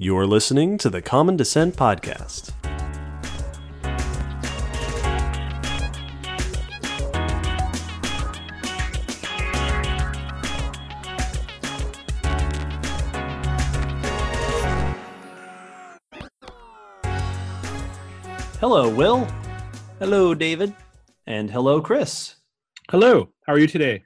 You're listening to the Common Descent Podcast. Hello, Will. Hello, David. And hello, Chris. Hello. How are you today?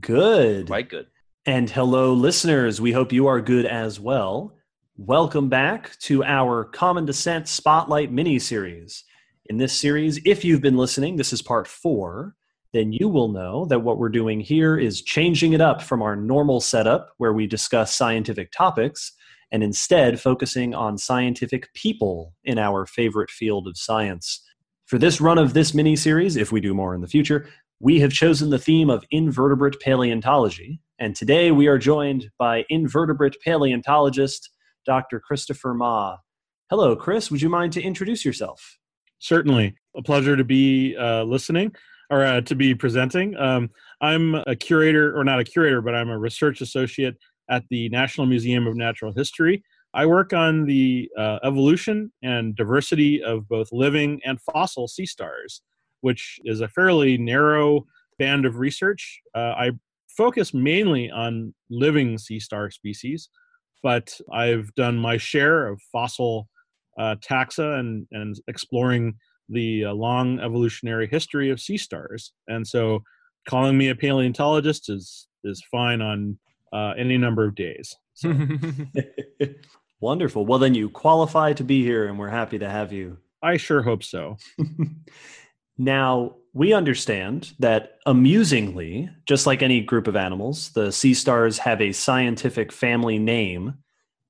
Good. Quite good. And hello, listeners. We hope you are good as well. Welcome back to our Common Descent Spotlight mini series. In this series, if you've been listening, this is part four, then you will know that what we're doing here is changing it up from our normal setup where we discuss scientific topics and instead focusing on scientific people in our favorite field of science. For this run of this mini series, if we do more in the future, we have chosen the theme of invertebrate paleontology, and today we are joined by invertebrate paleontologist Dr. Christopher Mah. Hello, Chris. Would you mind to introduce yourself? Certainly. A pleasure to be uh, listening or uh, to be presenting. Um, I'm a curator, or not a curator, but I'm a research associate at the National Museum of Natural History. I work on the uh, evolution and diversity of both living and fossil sea stars, which is a fairly narrow band of research. Uh, I focus mainly on living sea star species, but I've done my share of fossil uh, taxa and, and exploring the uh, long evolutionary history of sea stars. And so calling me a paleontologist is, is fine on uh, any number of days. So. Wonderful. Well, then you qualify to be here, and we're happy to have you. I sure hope so. now, we understand that amusingly, just like any group of animals, the sea stars have a scientific family name,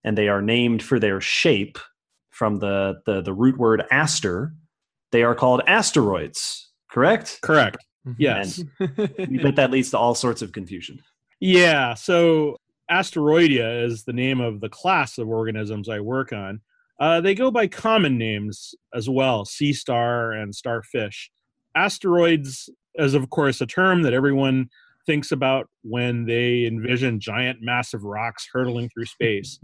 and they are named for their shape from the, the, the root word aster. They are called asteroids, correct? Correct. Yes. we bet that leads to all sorts of confusion. Yeah. So Asteroidea is the name of the class of organisms I work on. Uh, they go by common names as well sea star and starfish. Asteroids is, of course, a term that everyone thinks about when they envision giant, massive rocks hurtling through space.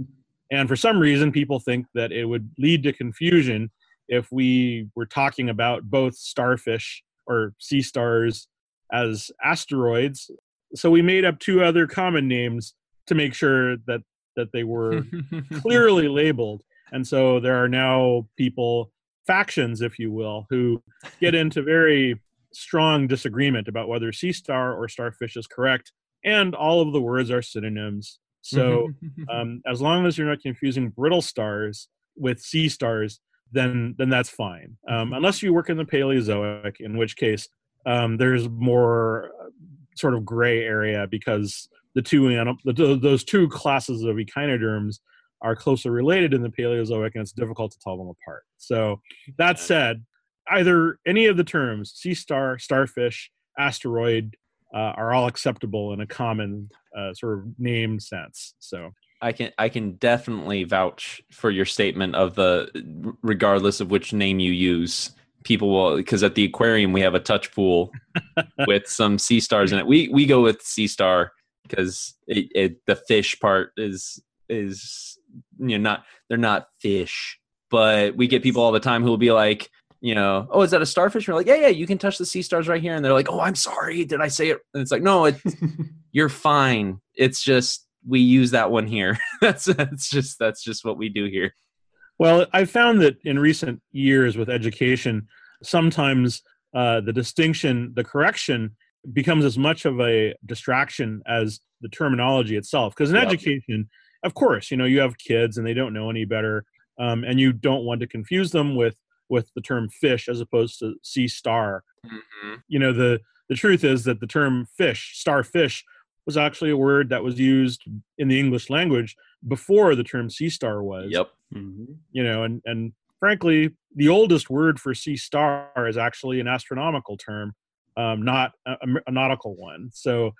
and for some reason, people think that it would lead to confusion if we were talking about both starfish or sea stars as asteroids. So we made up two other common names to make sure that that they were clearly labeled. And so there are now people, factions, if you will, who get into very strong disagreement about whether sea star or starfish is correct. And all of the words are synonyms. So um, as long as you're not confusing brittle stars with sea stars, then then that's fine. Um, unless you work in the Paleozoic, in which case um, there's more uh, sort of gray area because the two anim- the, those two classes of echinoderms are closely related in the Paleozoic, and it's difficult to tell them apart. So that said, either any of the terms sea star, starfish, asteroid uh, are all acceptable in a common uh, sort of name sense. So I can I can definitely vouch for your statement of the regardless of which name you use, people will because at the aquarium we have a touch pool with some sea stars in it. We we go with sea star because the fish part is is you know not they're not fish, but we get people all the time who will be like, you know, oh, is that a starfish? and we're like, yeah, yeah, you can touch the sea stars right here, and they're like, oh, I'm sorry, did I say it? And it's like, no, it, you're fine. It's just we use that one here. that's that's just that's just what we do here. Well, I've found that in recent years with education, sometimes uh, the distinction, the correction becomes as much of a distraction as the terminology itself. Because in education, of course, you know, you have kids and they don't know any better, um, and you don't want to confuse them with with the term fish as opposed to sea star. Mm-hmm. You know, the the truth is that the term fish, starfish, was actually a word that was used in the English language before the term sea star was. Yep. Mm-hmm. You know, and and frankly, the oldest word for sea star is actually an astronomical term um, not a, a, nautical one. So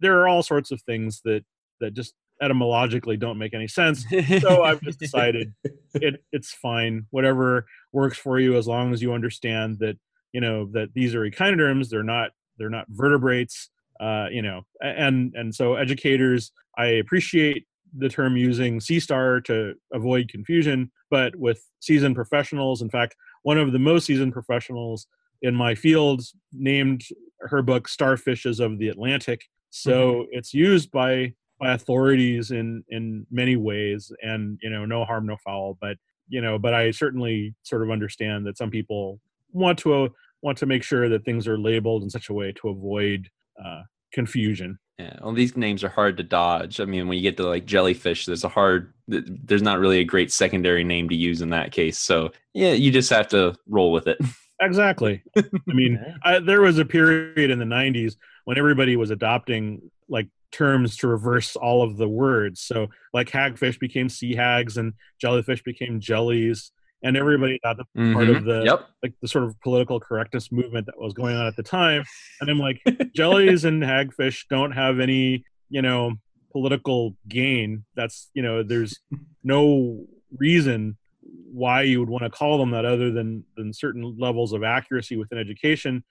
there are all sorts of things that that just etymologically don't make any sense. So I've just decided it, it's fine. Whatever works for you, as long as you understand that you know that these are echinoderms. They're not they're not vertebrates. Uh, you know, and and so educators, I appreciate the term using sea star to avoid confusion, but with seasoned professionals. In fact, one of the most seasoned professionals in my field named her book Starfishes of the Atlantic. So mm-hmm. it's used by by authorities in in many ways and you know no harm no foul but you know but i certainly sort of understand that some people want to uh, want to make sure that things are labeled in such a way to avoid uh, confusion yeah, well, these names are hard to dodge. I mean, when you get to like jellyfish, there's a hard, there's not really a great secondary name to use in that case. So yeah, you just have to roll with it. Exactly. I mean, I, there was a period in the '90s when everybody was adopting like terms to reverse all of the words. So like hagfish became sea hags and jellyfish became jellies and everybody got mm-hmm. part of the yep. like the sort of political correctness movement that was going on at the time. And I'm like, jellies and hagfish don't have any, you know, political gain. That's you know, there's no reason why you would want to call them that other than than certain levels of accuracy within education.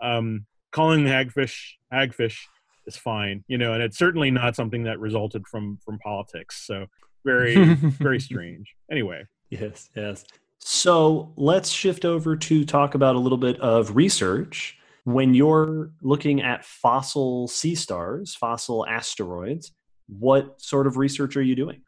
Um, calling the hagfish hagfish is fine, you know, and it's certainly not something that resulted from from politics. So very very strange. Anyway, Yes, yes. So let's shift over to talk about a little bit of research. When you're looking at fossil sea stars, fossil asteroids, what sort of research are you doing?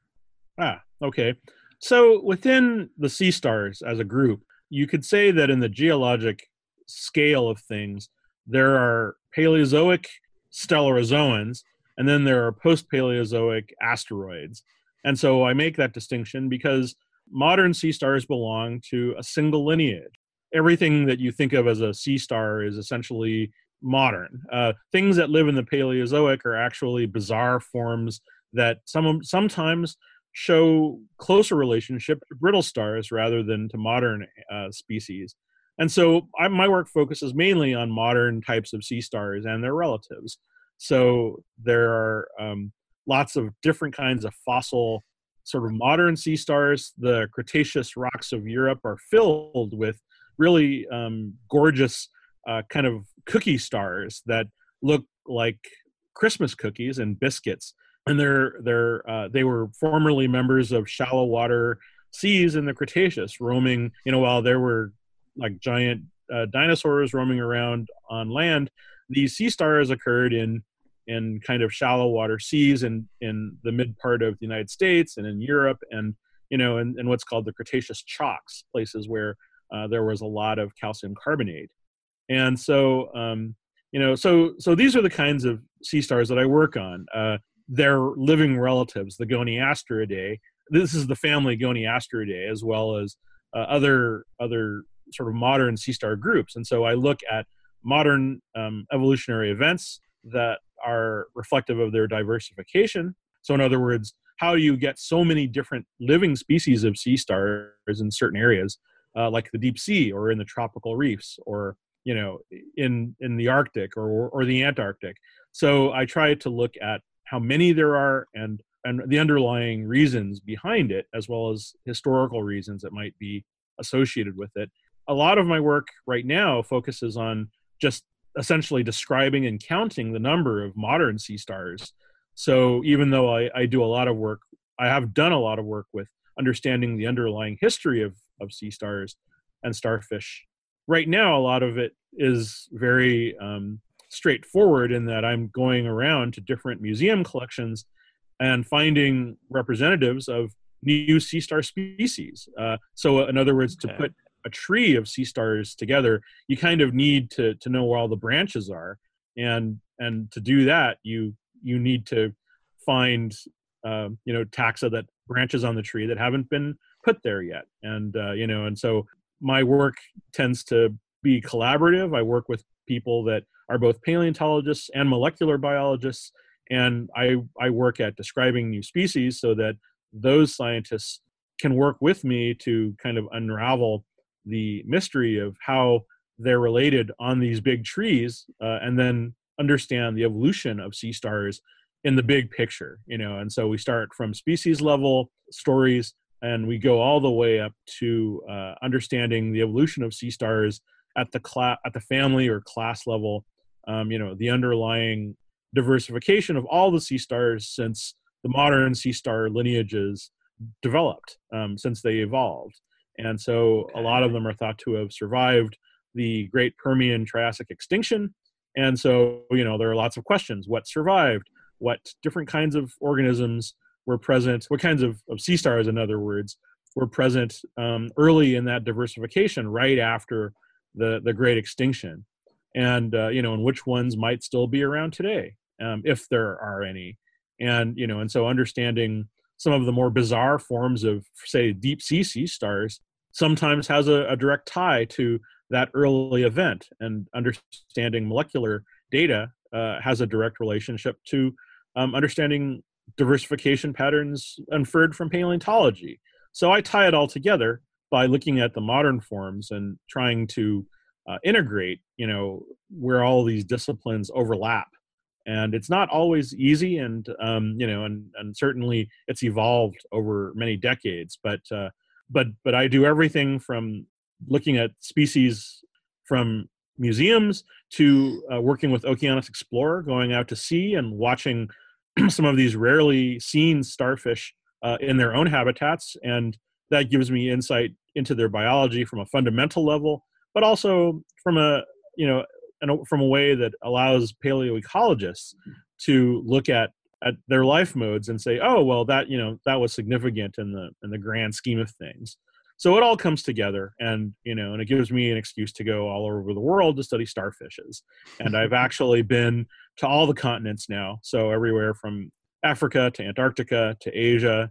Ah, okay. So within the sea stars as a group, you could say that in the geologic scale of things, there are Paleozoic stellarazoans, and then there are post Paleozoic asteroids. And so I make that distinction because modern sea stars belong to a single lineage. Everything that you think of as a sea star is essentially modern. Uh, things that live in the Paleozoic are actually bizarre forms that some sometimes show closer relationship to brittle stars rather than to modern uh, species. And so I, my work focuses mainly on modern types of sea stars and their relatives. So there are um, lots of different kinds of fossil sort of modern sea stars, the Cretaceous rocks of Europe are filled with really um, gorgeous uh, kind of cookie stars that look like Christmas cookies and biscuits. And they're they're uh, they were formerly members of shallow water seas in the Cretaceous, roaming. You know, while there were like giant uh, dinosaurs roaming around on land, these sea stars occurred in in kind of shallow water seas and in the mid part of the United States and in Europe and you know in, in what's called the Cretaceous chalks, places where uh, there was a lot of calcium carbonate. And so um, you know so so these are the kinds of sea stars that I work on. Uh, their living relatives, the Goniasteridae. This is the family Goniasteridae, as well as uh, other other sort of modern sea star groups. And so I look at modern um, evolutionary events that are reflective of their diversification. So, in other words, how do you get so many different living species of sea stars in certain areas, uh, like the deep sea or in the tropical reefs or you know in in the Arctic or or the Antarctic? So I try to look at how many there are and and the underlying reasons behind it, as well as historical reasons that might be associated with it. A lot of my work right now focuses on just essentially describing and counting the number of modern sea stars. So even though I, I do a lot of work, I have done a lot of work with understanding the underlying history of, of sea stars and starfish. Right now, a lot of it is very um, straightforward in that I'm going around to different museum collections and finding representatives of new sea star species. Uh, so, in other words, to put a tree of sea stars together, you kind of need to to know where all the branches are, and and to do that, you you need to find uh, you know taxa that branches on the tree that haven't been put there yet, and uh, you know, and so my work tends to be collaborative. I work with people that are both paleontologists and molecular biologists, and I I work at describing new species so that those scientists can work with me to kind of unravel the mystery of how they're related on these big trees uh, and then understand the evolution of sea stars in the big picture you know and so we start from species level stories and we go all the way up to uh, understanding the evolution of sea stars at the at the family or class level um, you know the underlying diversification of all the sea stars since the modern sea star lineages developed um, since they evolved. And so a lot of them are thought to have survived the great Permian Triassic extinction. And so, you know, there are lots of questions what survived? What different kinds of organisms were present? What kinds of, of sea stars, in other words, were present um, early in that diversification, right after the, the great extinction? And, uh, you know, and which ones might still be around today, um, if there are any. And, you know, and so understanding some of the more bizarre forms of, say, deep sea sea stars sometimes has a, a direct tie to that early event. And understanding molecular data uh, has a direct relationship to um, understanding diversification patterns inferred from paleontology. So I tie it all together by looking at the modern forms and trying to uh, integrate, you know, where all these disciplines overlap and it's not always easy and um, you know and, and certainly it's evolved over many decades but uh, but but i do everything from looking at species from museums to uh, working with okeanos explorer going out to sea and watching some of these rarely seen starfish uh, in their own habitats. And that gives me insight into their biology from a fundamental level but also from a you know from a way that allows paleoecologists to look at at their life modes and say, oh well, that you know that was significant in the in the grand scheme of things. So it all comes together, and you know, and it gives me an excuse to go all over the world to study starfishes. And I've actually been to all the continents now, so everywhere from Africa to Antarctica to Asia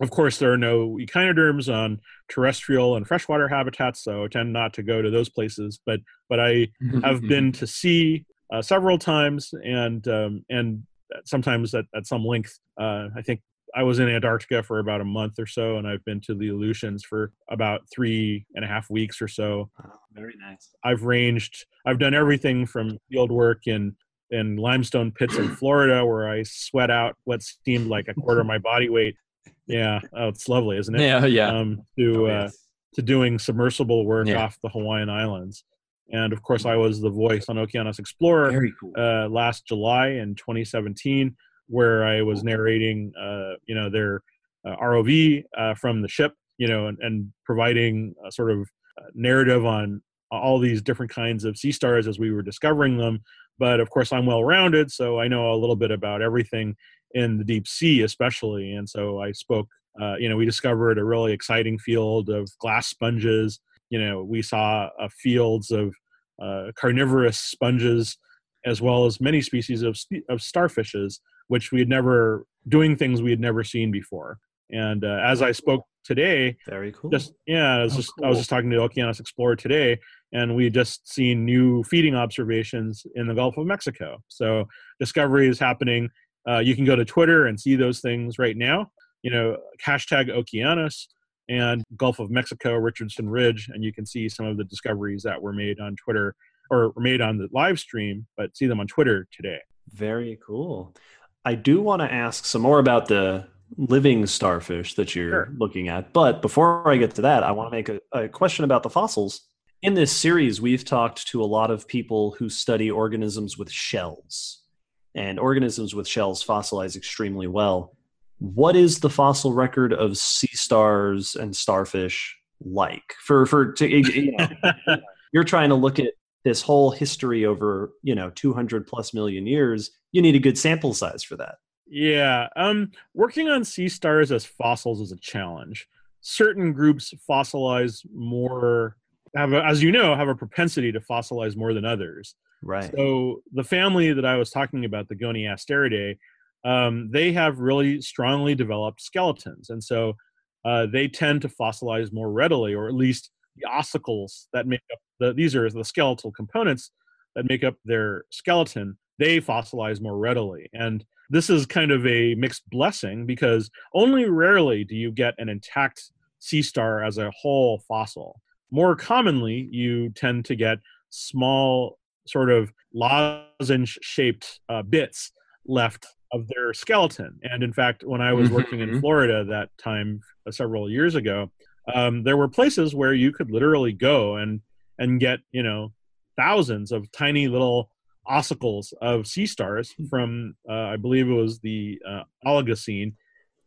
of course, there are no echinoderms on terrestrial and freshwater habitats, so I tend not to go to those places. But but I have been to sea uh, several times, and um, and sometimes at, at some length. Uh, I think I was in Antarctica for about a month or so, and I've been to the Aleutians for about three and a half weeks or so. Oh, very nice. I've ranged. I've done everything from field work in in limestone pits in Florida, where I sweat out what seemed like a quarter of my body weight yeah, oh, it's lovely, isn't it? Yeah, yeah. Um, to oh, yes. uh, to doing submersible work yeah. off the Hawaiian Islands, and of course, I was the voice on Okeanos Explorer cool. uh, last July in 2017, where I was narrating, uh, you know, their uh, ROV uh, from the ship, you know, and, and providing a sort of uh, narrative on all these different kinds of sea stars as we were discovering them. But of course, I'm well rounded, so I know a little bit about everything in the deep sea, especially. And so I spoke. Uh, you know, we discovered a really exciting field of glass sponges. You know, we saw uh, fields of uh, carnivorous sponges, as well as many species of of starfishes, which we had never doing things we had never seen before. And uh, as I spoke today, very cool. Just yeah, I was oh, just cool. I was just talking to Okeanos Explorer today, and we just seen new feeding observations in the Gulf of Mexico. So discovery is happening uh, you can go to Twitter and see those things right now. You know, hashtag Okeanos and Gulf of Mexico, Richardson Ridge, and you can see some of the discoveries that were made on Twitter or were made on the live stream, but see them on Twitter today. Very cool. I do want to ask some more about the living starfish that you're sure. looking at. But before I get to that, I want to make a, a question about the fossils. In this series, we've talked to a lot of people who study organisms with shells and organisms with shells fossilize extremely well. What is the fossil record of sea stars and starfish like? For for to, you know, you're trying to look at this whole history over you know 200 plus million years. You need a good sample size for that. Yeah, um, working on sea stars as fossils is a challenge. Certain groups fossilize more, have a, as you know, have a propensity to fossilize more than others. Right. So the family that I was talking about, the Goniasteridae, um, they have really strongly developed skeletons, and so uh, they tend to fossilize more readily, or at least the ossicles that make up the these are the skeletal components that make up their skeleton. They fossilize more readily, and this is kind of a mixed blessing because only rarely do you get an intact sea star as a whole fossil. More commonly, you tend to get small sort of lozenge shaped uh, bits left of their skeleton. And in fact, when I was working in mm-hmm. Florida that time uh, several years ago, um, there were places where you could literally go and and get you know thousands of tiny little ossicles of sea stars from, uh, I believe it was the uh, Oligocene.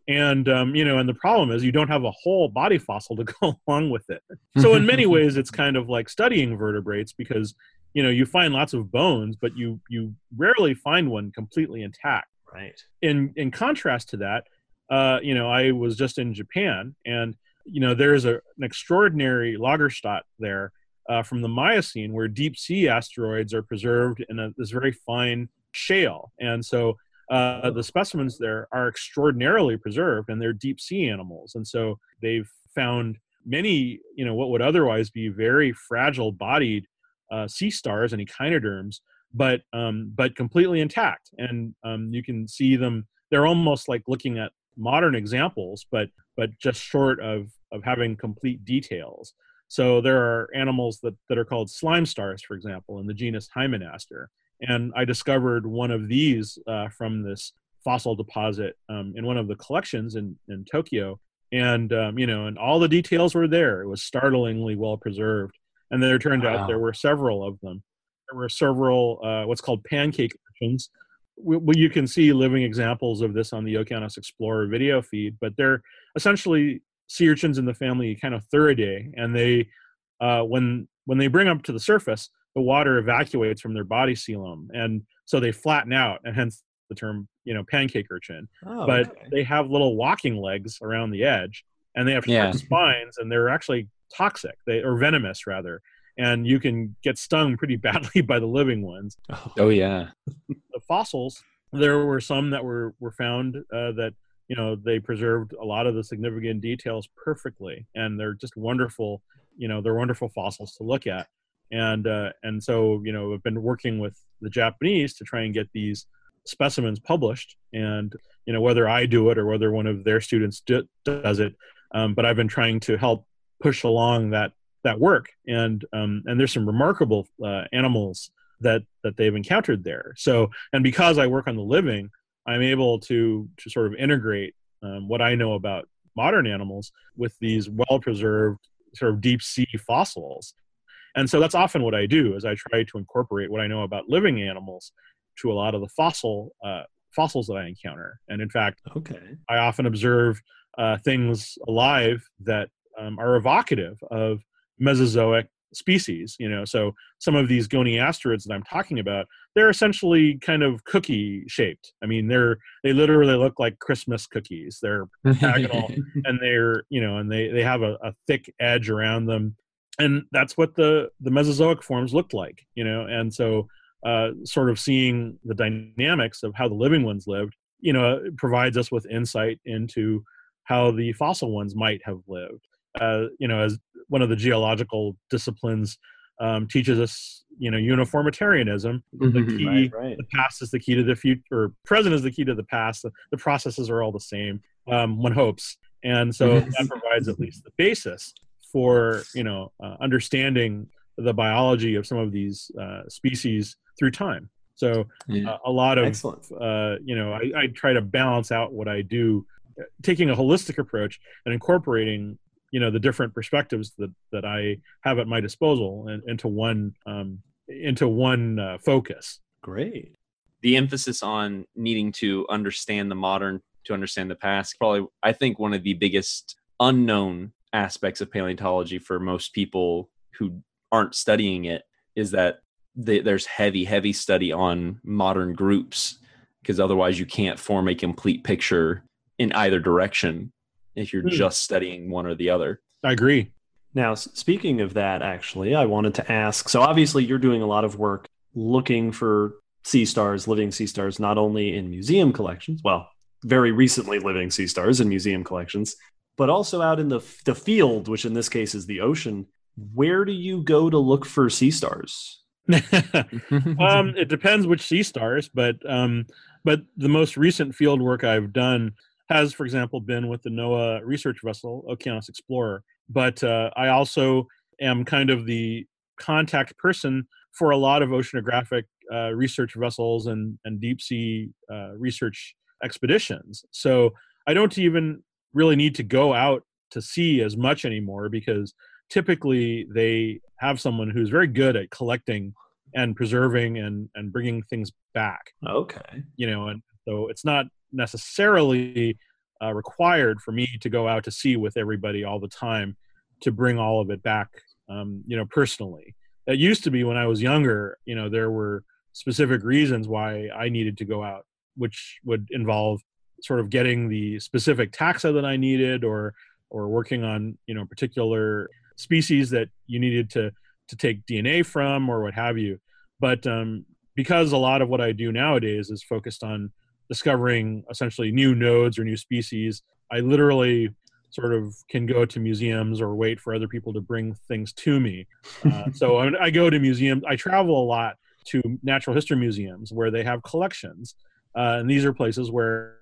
And, um, you know, and the problem is you don't have a whole body fossil to go along with it. So, in many ways, it's kind of like studying vertebrates because, you know, you find lots of bones, but you, you rarely find one completely intact. Right. In, in contrast to that, uh, you know, I was just in Japan and, you know, there's a, an extraordinary Lagerstätte there uh, from the Miocene, where deep sea asteroids are preserved in a, this very fine shale. And so uh, the specimens there are extraordinarily preserved, and they're deep sea animals. And so they've found many, you know, what would otherwise be very fragile bodied uh, sea stars and echinoderms, but um, but completely intact. And um, you can see them; they're almost like looking at modern examples, but but just short of of having complete details. So there are animals that, that are called slime stars, for example, in the genus Hymenaster. And I discovered one of these uh, from this fossil deposit um, in one of the collections in, in Tokyo. And, um, you know, and all the details were there. It was startlingly well preserved. And there turned wow. out there were several of them. There were several, uh, what's called pancake urchins. Well, you can see living examples of this on the Okeanos Explorer video feed, but they're essentially sea urchins in the family Echinothuridae, and they uh, when when they bring up to the surface, the water evacuates from their body coelom, and so they flatten out, and hence the term you know pancake urchin. Oh, but okay. they have little walking legs around the edge, and they have yeah. spines, and they're actually toxic, they or venomous rather, and you can get stung pretty badly by the living ones. Oh yeah, the fossils. There were some that were were found uh, that you know they preserved a lot of the significant details perfectly and they're just wonderful you know they're wonderful fossils to look at and uh, and so you know i've been working with the japanese to try and get these specimens published and you know whether i do it or whether one of their students do, does it um, but i've been trying to help push along that that work and um, and there's some remarkable uh, animals that that they've encountered there so and because i work on the living I'm able to to sort of integrate um, what I know about modern animals with these well preserved sort of deep sea fossils. And so that's often what I do is I try to incorporate what I know about living animals to a lot of the fossil uh, fossils that I encounter. And in fact, okay, I often observe uh, things alive that um, are evocative of Mesozoic species you know so some of these goniasteroids that i'm talking about they're essentially kind of cookie shaped i mean they're they literally look like christmas cookies. They're pentagonal and they're you know and they they have a, a thick edge around them. And that's what the the mesozoic forms looked like you know? And so uh, sort of seeing the dynamics of how the living ones lived you know provides us with insight into how the fossil ones might have lived uh, you know as one of the geological disciplines um, teaches us, you know, uniformitarianism. Mm-hmm. The key, right, right. the past is the key to the future, or present is the key to the past. The, the processes are all the same. Um, one hopes, and so that provides at least the basis for you know uh, understanding the biology of some of these uh, species through time. So yeah. uh, a lot of uh, you know I, I, try to balance out what I do, uh, taking a holistic approach and incorporating you know the different perspectives that that I have at my disposal and into one um, into one uh, focus. Great. The emphasis on needing to understand the modern to understand the past probably I think one of the biggest unknown aspects of paleontology for most people who aren't studying it is that they, there's heavy heavy study on modern groups because otherwise you can't form a complete picture in either direction if you're mm. just studying one or the other. I agree. Now, speaking of that, actually, I wanted to ask so obviously, you're doing a lot of work looking for sea stars, living sea stars, not only in museum collections, well, very recently living sea stars in museum collections, but also out in the, the field, which in this case is the ocean. Where do you go to look for sea stars? um, it depends which sea stars, but um, but the most recent field work I've done has, for example, been with the NOAA research vessel Okeanos Explorer. But uh, I also am kind of the contact person for a lot of oceanographic uh, research vessels and, and deep sea uh, research expeditions. So I don't even really need to go out to sea as much anymore because typically they have someone who's very good at collecting and preserving and and bringing things back. Okay. You know, and so it's not necessarily uh, required for me to go out to sea with everybody all the time to bring all of it back. Um, you know, personally, it used to be when I was younger. You know, there were specific reasons why I needed to go out, which would involve sort of getting the specific taxa that I needed, or or working on you know particular species that you needed to to take DNA from, or what have you. But um, because a lot of what I do nowadays is focused on discovering essentially new nodes or new species, I literally sort of can go to museums or wait for other people to bring things to me. Uh, so I, I, go to museums. I travel a lot to natural history museums where they have collections, uh, and these are places where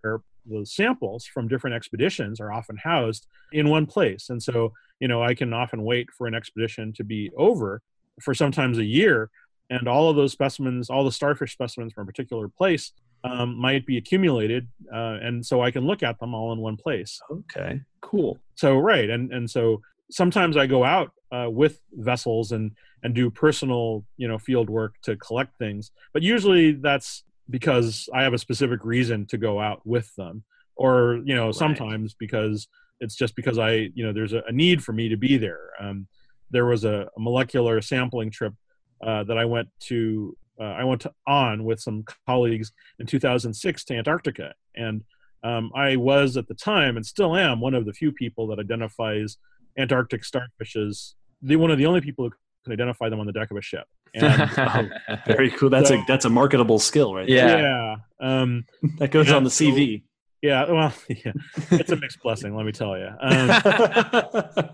the samples from different expeditions are often housed in one place. And so, you know, I can often wait for an expedition to be over for sometimes a year, and all of those specimens, all the starfish specimens from a particular place, um, might be accumulated, uh, and so I can look at them all in one place. Okay, cool. So right, and and so sometimes I go out uh, with vessels and and do personal, you know, field work to collect things, but usually that's because I have a specific reason to go out with them, or you know, right. sometimes because it's just because I, you know, there's a, a need for me to be there. Um, there was a, a molecular sampling trip uh, that I went to. Uh, I went to, on with some colleagues in 2006 to Antarctica, and um, I was at the time and still am one of the few people that identifies Antarctic starfishes. The one of the only people who can identify them on the deck of a ship. And, oh, very cool. That's so, a that's a marketable skill, right? Yeah, yeah. Um, that goes on the CV. So, yeah, well, yeah, it's a mixed blessing, let me tell you. Um,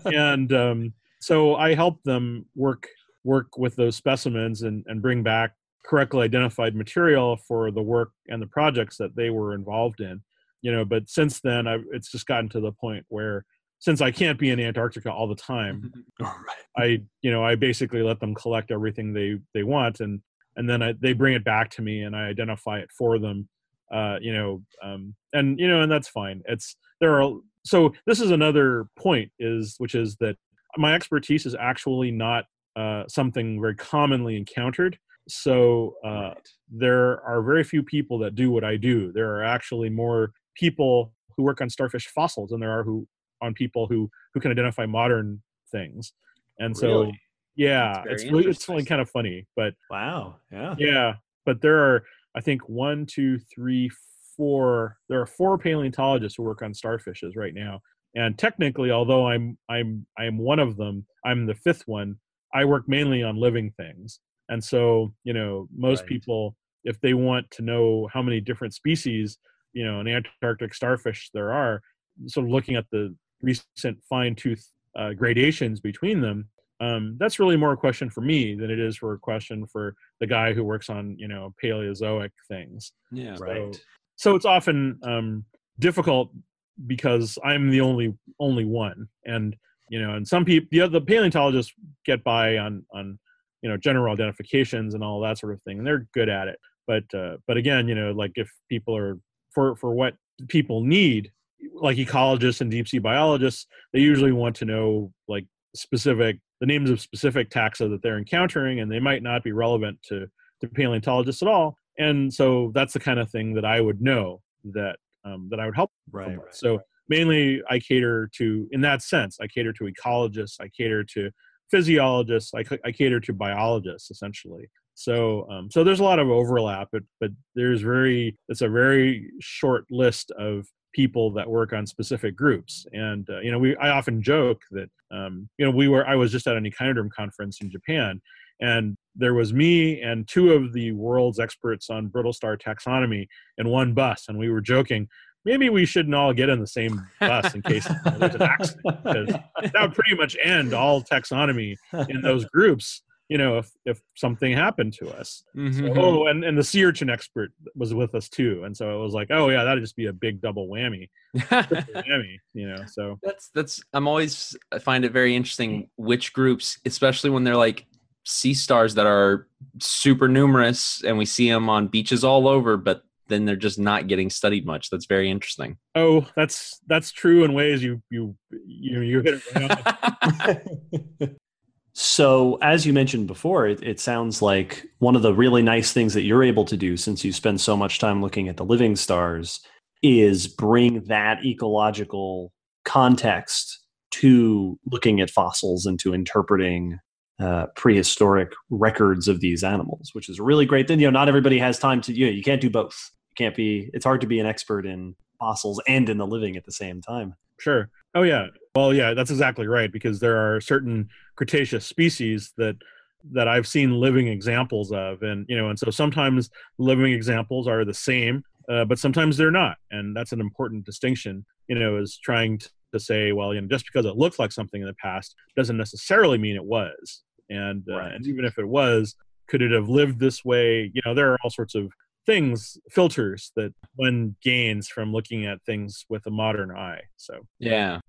and um, so I help them work work with those specimens and, and bring back correctly identified material for the work and the projects that they were involved in you know but since then I've, it's just gotten to the point where since i can't be in antarctica all the time i you know i basically let them collect everything they they want and and then I, they bring it back to me and i identify it for them uh you know um and you know and that's fine it's there are so this is another point is which is that my expertise is actually not uh, something very commonly encountered. So uh, there are very few people that do what I do. There are actually more people who work on starfish fossils than there are who on people who who can identify modern things. And so, really? yeah, it's really, it's really kind of funny. But wow, yeah, yeah. But there are, I think, one, two, three, four. There are four paleontologists who work on starfishes right now. And technically, although I'm I'm I'm one of them, I'm the fifth one. I work mainly on living things. And so, you know, most right. people, if they want to know how many different species, you know, an Antarctic starfish there are, sort of looking at the recent fine tooth uh, gradations between them, um, that's really more a question for me than it is for a question for the guy who works on, you know, Paleozoic things. Yeah, so, right. So it's often um, difficult because I'm the only only one, and you know and some people the other the paleontologists get by on on you know general identifications and all that sort of thing and they're good at it. But uh, but again you know like if people are for for what people need like ecologists and deep sea biologists they usually want to know like specific the names of specific taxa that they're encountering and they might not be relevant to to paleontologists at all. And so that's the kind of thing that i would know that um, that i would help right, right so right. mainly I cater to, in that sense, I cater to ecologists, I cater to physiologists, I, I cater to biologists essentially. So, um, so there's a lot of overlap, but but there's very it's a very short list of people that work on specific groups. And uh, you know, we I often joke that um, you know we were I was just at an echinoderm conference in Japan, and there was me and two of the world's experts on brittle star taxonomy in one bus, and we were joking maybe we shouldn't all get in the same bus in case there's an accident because that would pretty much end all taxonomy in those groups you know if if something happened to us. Mm-hmm. so, oh and, and the sea urchin expert was with us too and so it was like oh yeah that'd just be a big double whammy. Whammy you know so. That's that's i'm always i find it very interesting which groups especially when they're like sea stars that are super numerous and we see them on beaches all over but then they're just not getting studied much. That's very interesting. Oh, that's that's true in ways you you you you hit it right So, as you mentioned before, it, it, sounds like one of the really nice things that you're able to do since you spend so much time looking at the living stars is bring that ecological context to looking at fossils and to interpreting uh, prehistoric records of these animals, which is a really great thing. You know, not everybody has time to, you know, you can't do both. You can't be, it's hard to be an expert in fossils and in the living at the same time. Sure. Oh, yeah. Well, yeah, that's exactly right because there are certain Cretaceous species that that I've seen living examples of, and you know, and so sometimes living examples are the same, uh, but sometimes they're not, and that's an important distinction. You know, is trying to, to say, well, you know, just because it looked like something in the past doesn't necessarily mean it was, and uh, right. and even if it was, could it have lived this way? You know, there are all sorts of things filters that one gains from looking at things with a modern eye so. Yeah.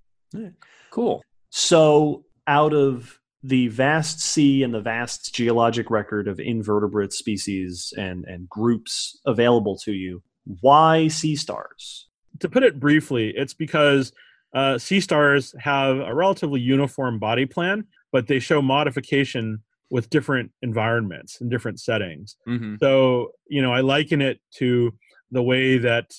Cool. So out of the vast sea and the vast geologic record of invertebrate species and, and groups available to you, why sea stars? To put it briefly, it's because uh, sea stars have a relatively uniform body plan, but they show modification with different environments and different settings. Mm-hmm. So, you know, I liken it to the way that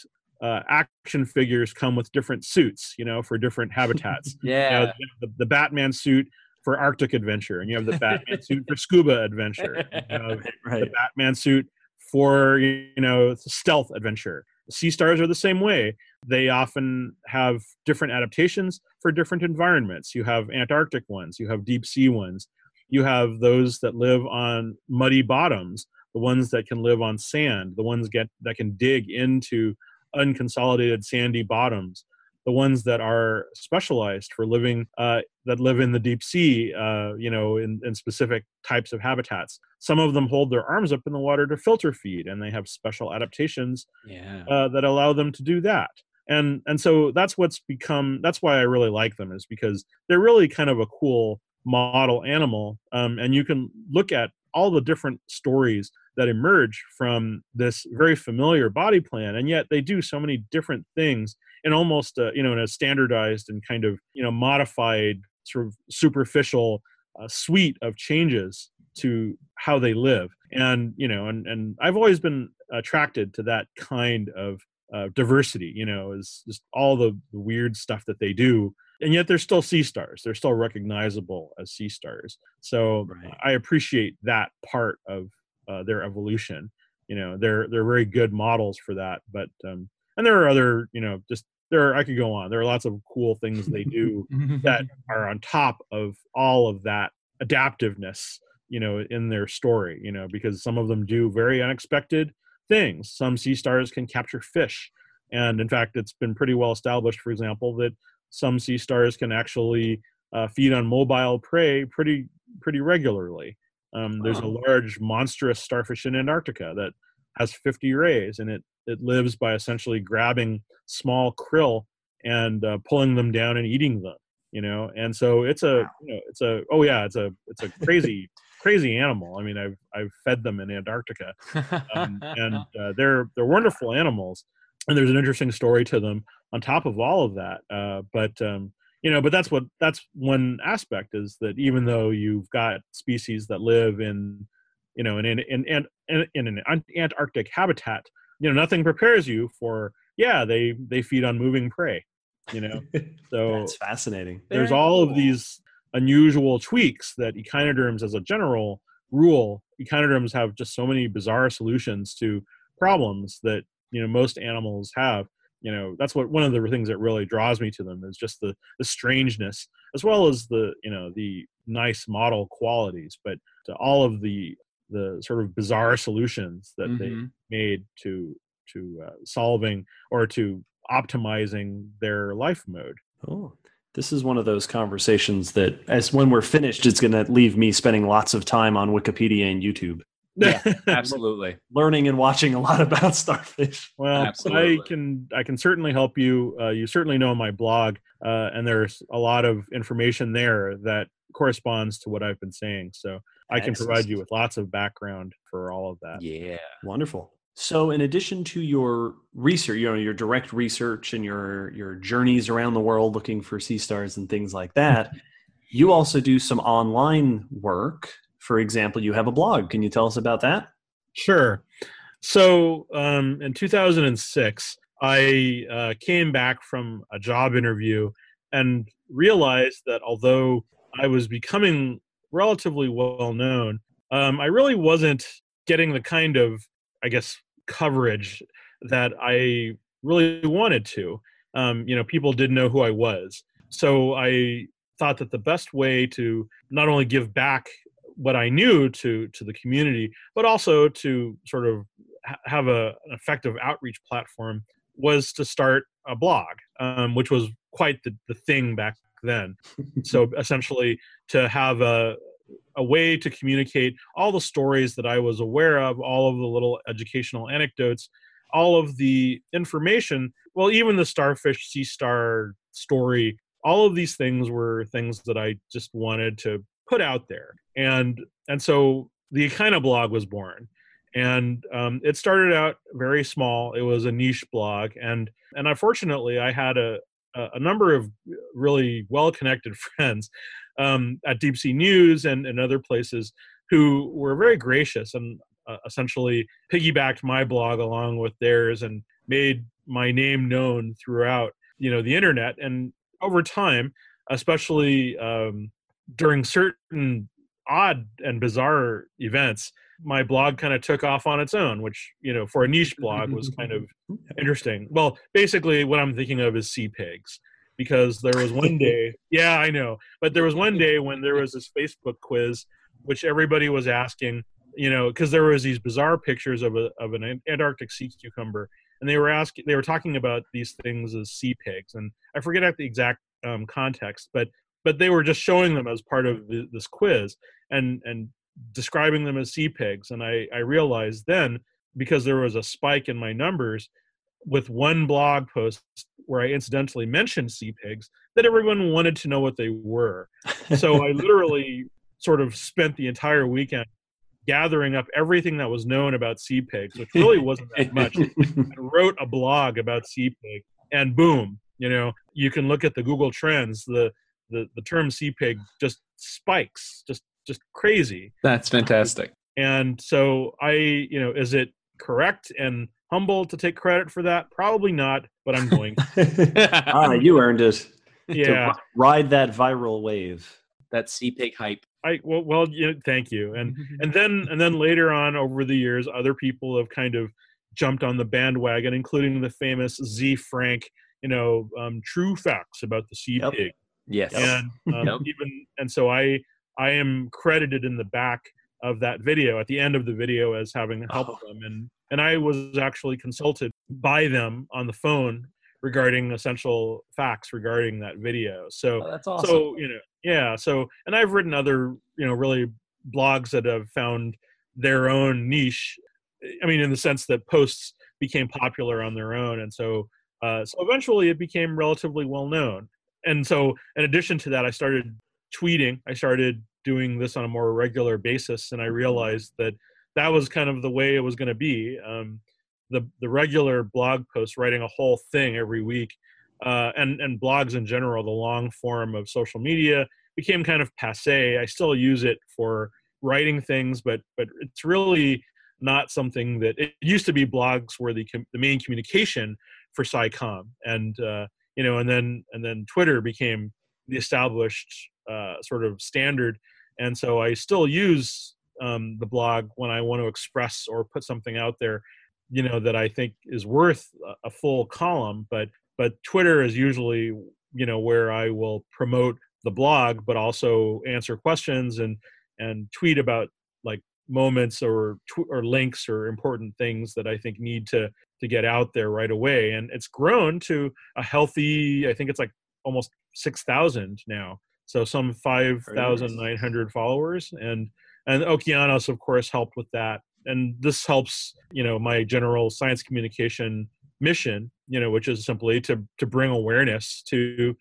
uh, action figures come with different suits, you know, for different habitats. yeah. You know, the, the, Batman suit for Arctic adventure, and you have the Batman suit for scuba adventure. You know, right. The Batman suit for you know stealth adventure. Sea stars are the same way. They often have different adaptations for different environments. You have Antarctic ones, you have deep sea ones, you have those that live on muddy bottoms, the ones that can live on sand, the ones get that can dig into unconsolidated sandy bottoms the ones that are specialized for living uh, that live in the deep sea uh, you know in, in, specific types of habitats some of them hold their arms up in the water to filter feed and they have special adaptations yeah. uh, that allow them to do that and and so that's what's become that's why i really like them is because they're really kind of a cool model animal um, and you can look at all the different stories that emerge from this very familiar body plan and yet they do so many different things in almost uh, you know in a standardized and kind of you know modified sort of superficial uh, suite of changes to how they live. And you know and and i've always been attracted to that kind of uh, diversity you know is just all the weird stuff that they do and yet they're still sea stars they're still recognizable as sea stars so right. i appreciate that part of uh, their evolution. You know, they're they're very good models for that. But um, and there are other, you know, just there are, I could go on. There are lots of cool things they do that are on top of all of that adaptiveness, you know, in their story. You know, because some of them do very unexpected things. Some sea stars can capture fish, and in fact, it's been pretty well established, for example, that some sea stars can actually uh, feed on mobile prey pretty pretty regularly. Um, there's a large, monstrous starfish in Antarctica that has 50 rays, and it it lives by essentially grabbing small krill and uh, pulling them down and eating them. You know, and so it's a you know it's a oh yeah it's a it's a crazy crazy animal. I mean I've I've fed them in Antarctica, um, and uh, they're they're wonderful animals, and there's an interesting story to them on top of all of that. Uh, but um, you know but that's what that's one aspect is that even though you've got species that live in you know in in in, in, in an antarctic habitat you know nothing prepares you for yeah they they feed on moving prey you know so that's fascinating there's Very all cool. of these unusual tweaks that echinoderms as a general rule echinoderms have just so many bizarre solutions to problems that you know most animals have you know that's what one of the things that really draws me to them is just the the strangeness as well as the you know the nice model qualities. But all of the the sort of bizarre solutions that mm-hmm. they made to to uh, solving or to optimizing their life mode. Oh this is one of those conversations that as when we're finished it's going to leave me spending lots of time on wikipedia and youtube yeah, absolutely. Learning and watching a lot about starfish. Well, absolutely. I can I can certainly help you. Uh, you certainly know my blog, uh, and there's a lot of information there that corresponds to what I've been saying. So I can provide you with lots of background for all of that. Yeah, wonderful. So, in addition to your research, you know, your direct research and your your journeys around the world looking for sea stars and things like that, you also do some online work. For example, you have a blog. Can you tell us about that? Sure. So um, in 2006, I uh, came back from a job interview and realized that although I was becoming relatively well known, um, I really wasn't getting the kind of, I guess, coverage that I really wanted to. Um, you know, people didn't know who I was. So I thought that the best way to not only give back what I knew to to the community, but also to sort of ha- have a, an effective outreach platform was to start a blog, um, which was quite the, the thing back then. so essentially, to have a a way to communicate all the stories that I was aware of, all of the little educational anecdotes, all of the information. Well, even the starfish sea star story, all of these things were things that I just wanted to put out there, and and so the Echinoblog was born. And um, it started out very small. It was a niche blog and and unfortunately i had a a number of really well connected friends um, at deep sea news and, and other places who were very gracious and uh, essentially piggybacked my blog along with theirs and made my name known throughout you know the internet. And over time especially um, during certain odd and bizarre events my blog kind of took off on its own, which you know for a niche blog was kind of interesting. Well, basically, what I'm thinking of is sea pigs, because there was one day, yeah, I know, but there was one day when there was this Facebook quiz, which everybody was asking, you know, because there was these bizarre pictures of a of an Antarctic sea cucumber, and they were asking, they were talking about these things as sea pigs, and I forget the exact um, context, but but they were just showing them as part of the, this quiz, and and describing them as sea pigs. And I, I realized then, because there was a spike in my numbers with one blog post where I incidentally mentioned sea pigs, that everyone wanted to know what they were. so I literally sort of spent the entire weekend gathering up everything that was known about sea pigs, which really wasn't that much, and wrote a blog about sea pig. And boom, you know, you can look at the Google Trends. The the, the term sea pig just spikes, just just crazy. That's fantastic. And so I, you know, is it correct and humble to take credit for that? Probably not, but I'm going. ah, you earned it. Yeah, ride that viral wave. That sea pig hype. I well, well, yeah, thank you. And and then and then later on over the years, other people have kind of jumped on the bandwagon, including the famous Ze Frank, you know, um, true facts about the sea yep. pig. Yes. And um, yep. even and so I I am credited in the back of that video at the end of the video as having helped oh. them and and I was actually consulted by them on the phone regarding essential facts regarding that video. So oh, that's awesome. So you know, yeah. So and I've written other you know really blogs that have found their own niche. I mean, in the sense that posts became popular on their own, and so uh, so eventually it became relatively well known. And so, in addition to that, I started tweeting. I started doing this on a more regular basis, and I mm-hmm. realized that that was kind of the way it was going to be. Um, the the regular blog post, writing a whole thing every week, uh, and and blogs in general, the long form of social media became kind of passe. I still use it for writing things, but but it's really not something that it used to be. Blogs were the the main communication for SciComm, and uh, you know, and then and then Twitter became the established uh, sort of standard. And so I still use um, the blog when I want to express or put something out there, you know, that I think is worth a full column. But but Twitter is usually you know where I will promote the blog, but also answer questions and and tweet about moments or tw- or links or important things that I think need to to get out there right away. And it's grown to a healthy. I think it's like almost six thousand now so some 5,900 followers, and and Okeanos, of course, helped with that. And this helps, you know, my general science communication mission, you know, which is simply to to bring awareness to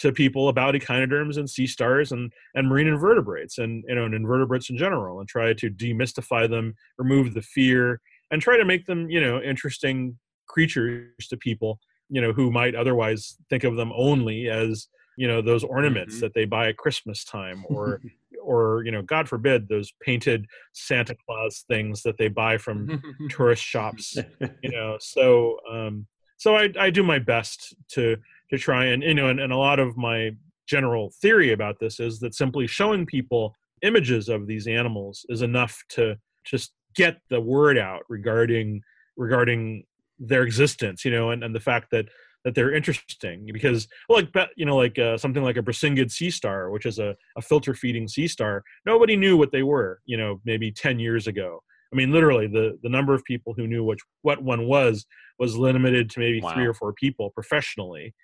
to people about echinoderms and sea stars and and marine invertebrates and you know and invertebrates in general, and try to demystify them, remove the fear, and try to make them, you know, interesting creatures to people, you know, who might otherwise think of them only as you know those ornaments Mhm. that they buy at christmas time or or you know god forbid those painted santa claus things that they buy from tourist shops you know so um so i i do my best to to try and you know and, and a lot of my general theory about this is that simply showing people images of these animals is enough to just get the word out regarding regarding their existence you know and, and the fact that that they're interesting. Because like you know like uh, something like a Brisingid sea star which is a, a filter feeding sea star nobody knew what they were you know maybe 10 years ago. I mean literally the the number of people who knew which what one was was limited to maybe three or four people professionally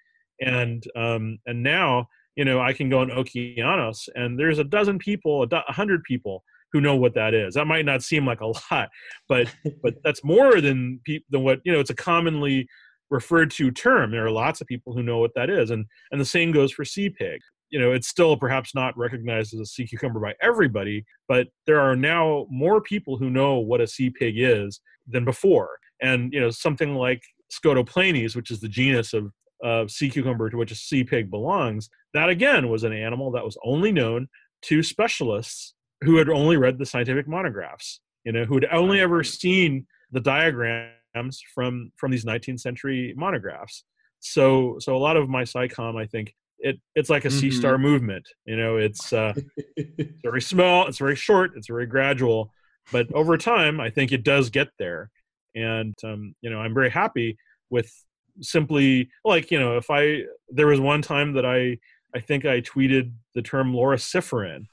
and um and now you know i can go on okeanos and there's a dozen people a, do- hundred people who know what that is. That might not seem like a lot but but that's more than pe- than what you know it's a commonly referred to term. There are lots of people who know what that is. And and the same goes for sea pig. You know it's still perhaps not recognized as a sea cucumber by everybody but there are now more people who know what a sea pig is than before. And you know something like scotoplanes which is the genus of of sea cucumber to which a sea pig belongs that again was an animal that was only known to specialists who had only read the scientific monographs you know who had only ever seen the diagrams from from these 19th century monographs. So so a lot of my SciComm i think it it's like a sea Mhm. star movement you know it's uh it's very small it's very short it's very gradual but over time i think it does get there. And um, you know i'm very happy with simply like you know if i there was one time that i i think i tweeted the term loriciferan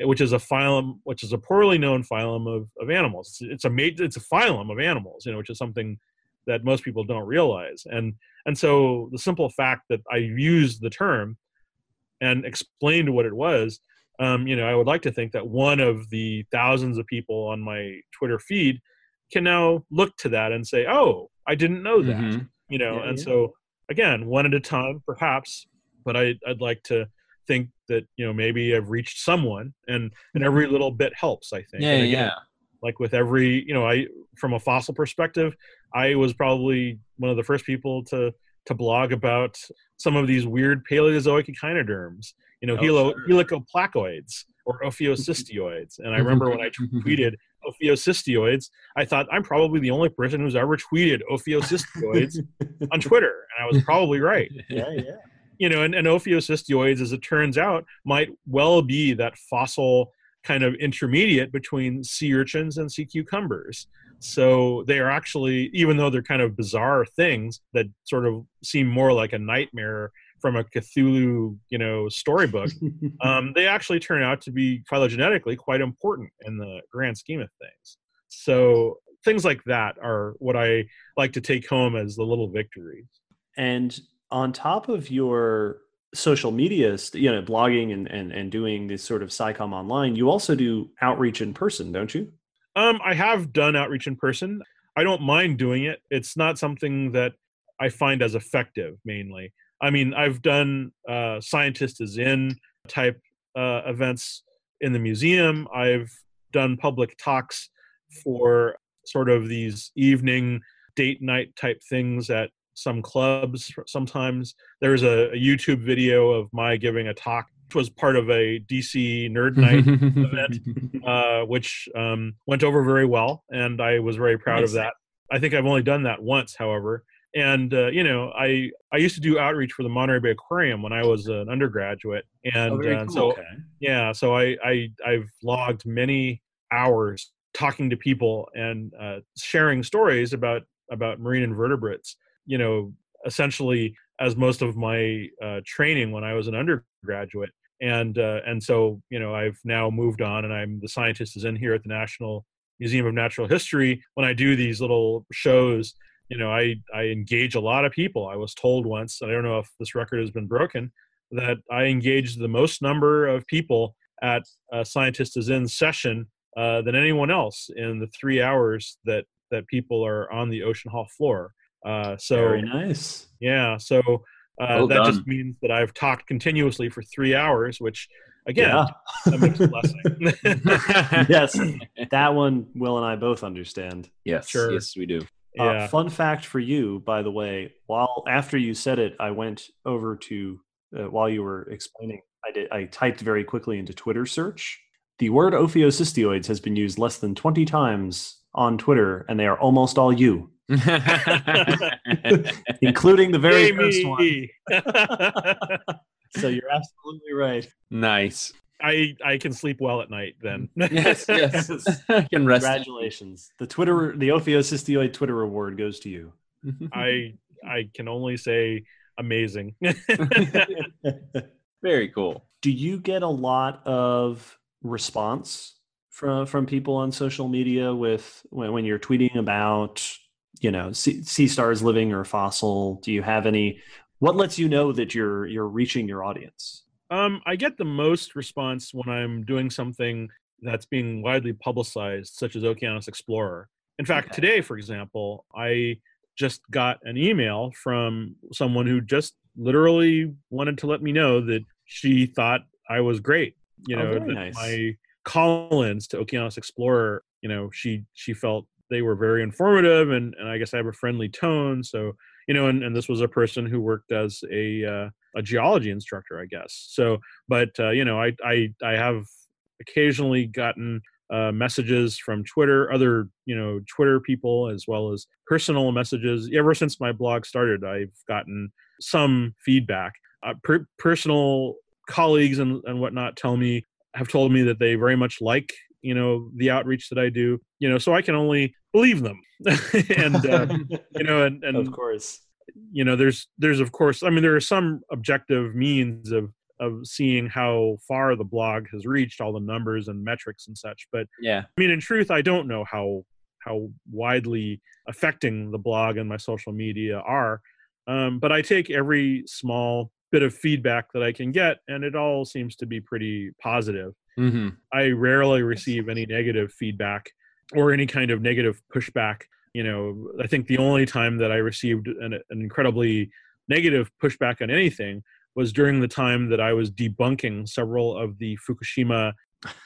which is a phylum which is a poorly known phylum of, of animals. It's, it's a it's a phylum of animals you know which is something that most people don't realize. And and so the simple fact that i used the term and explained what it was um, you know i would like to think that one of the thousands of people on my twitter feed can now look to that and say oh i didn't know that. Mhm. You know Yeah, and yeah. so again one at a time perhaps but I, i'd like to think that you know maybe i've reached someone and and every mm-hmm. little bit helps i think. Yeah, And yeah, like with every you know i from a fossil perspective i was probably one of the first people to to blog about some of these weird paleozoic echinoderms you know Oh, helo, sure. helicoplacoids or ophiocystioids and i mm-hmm. remember when i mm-hmm. tweeted ophiocystioids i thought i'm probably the only person who's ever tweeted ophiocystioids on twitter and i was probably right yeah, yeah. you know, and, and ophiocystioids, as it turns out, might well be that fossil kind of intermediate between sea urchins and sea cucumbers. So they are actually, even though they're kind of bizarre things that sort of seem more like a nightmare from a Cthulhu, you know, storybook, um, they actually turn out to be phylogenetically quite important in the grand scheme of things. So things like that are what I like to take home as the little victories. And on top of your social media, you know, blogging and, and, and doing this sort of SciComm online, you also do outreach in person, don't you? Um, I have done outreach in person. I don't mind doing it. It's not something that I find as effective mainly. I mean, I've done uh, scientist is in type uh, events in the museum. I've done public talks for sort of these evening date night type things at some clubs sometimes there's a, a youtube video of my giving a talk which was part of a dc nerd night event, uh, which um, went over very well, and I was very proud Nice. of that. I think I've only done that once, however. And uh, you know, I I used to do outreach for the Monterey Bay Aquarium when I was an undergraduate, and Oh, very uh, cool. so okay. yeah, so I, I I've logged many hours talking to people and uh, sharing stories about about marine invertebrates. You know, essentially as most of my uh, training when I was an undergraduate, and uh, and so you know I've now moved on, and I'm the scientist is in here at the National Museum of Natural History. When I do these little shows, you know, I I engage a lot of people. I was told once, I don't know if this record has been broken, that I engaged the most number of people at a scientist is in session uh, than anyone else in the three hours that that people are on the ocean hall floor. Uh, so Very nice. yeah, so uh, Well that just means that I've talked continuously for three hours, which again, Yeah. a blessing. yes, that one Will and I both understand. yes, Sure. yes, we do. Uh, fun fact for you, by the way, while after you said it, I went over to uh, while you were explaining, I did. I typed very quickly into Twitter search. The word ophiocystioids has been used less than twenty times on Twitter, and they are almost all you, including the very Yay, first one. So you're absolutely right. nice. I I can sleep well at night then. Yes, yes. I can rest. Congratulations. The Twitter, the ophiocystoid Twitter award goes to you. Mm-hmm. I I can only say amazing. Very cool. Do you get a lot of response from from people on social media with when, when you're tweeting about you know sea, sea stars living or fossil? Do you have any? What lets you know that you're you're reaching your audience? Um, I get the most response when I'm doing something that's being widely publicized, such as Okeanos Explorer. In fact, Okay. today, for example, I just got an email from someone who just literally wanted to let me know that she thought I was great. You Oh, know, that nice. my call-ins to Okeanos Explorer, you know, she she felt they were very informative, and and I guess I have a friendly tone. So you know, and, and this was a person who worked as a uh, a geology instructor, I guess. So, but uh, you know, I I I have occasionally gotten uh, messages from Twitter, other you know Twitter people, as well as personal messages. Ever since my blog started, I've gotten some feedback. Uh, per- personal colleagues and, and whatnot tell me have told me that they very much like you know the outreach that I do. You know, so I can only believe them. and um, you know, and, and of course. You know there's there's of course i mean there are some objective means of of seeing how far the blog has reached all the numbers and metrics and such but Yeah. i mean in truth i don't know how how widely affecting the blog and my social media are um, but i take every small bit of feedback that i can get and it all seems to be pretty positive hmm I rarely receive any negative feedback or any kind of negative pushback. You know, I think the only time that I received an, an incredibly negative pushback on anything was during the time that I was debunking several of the Fukushima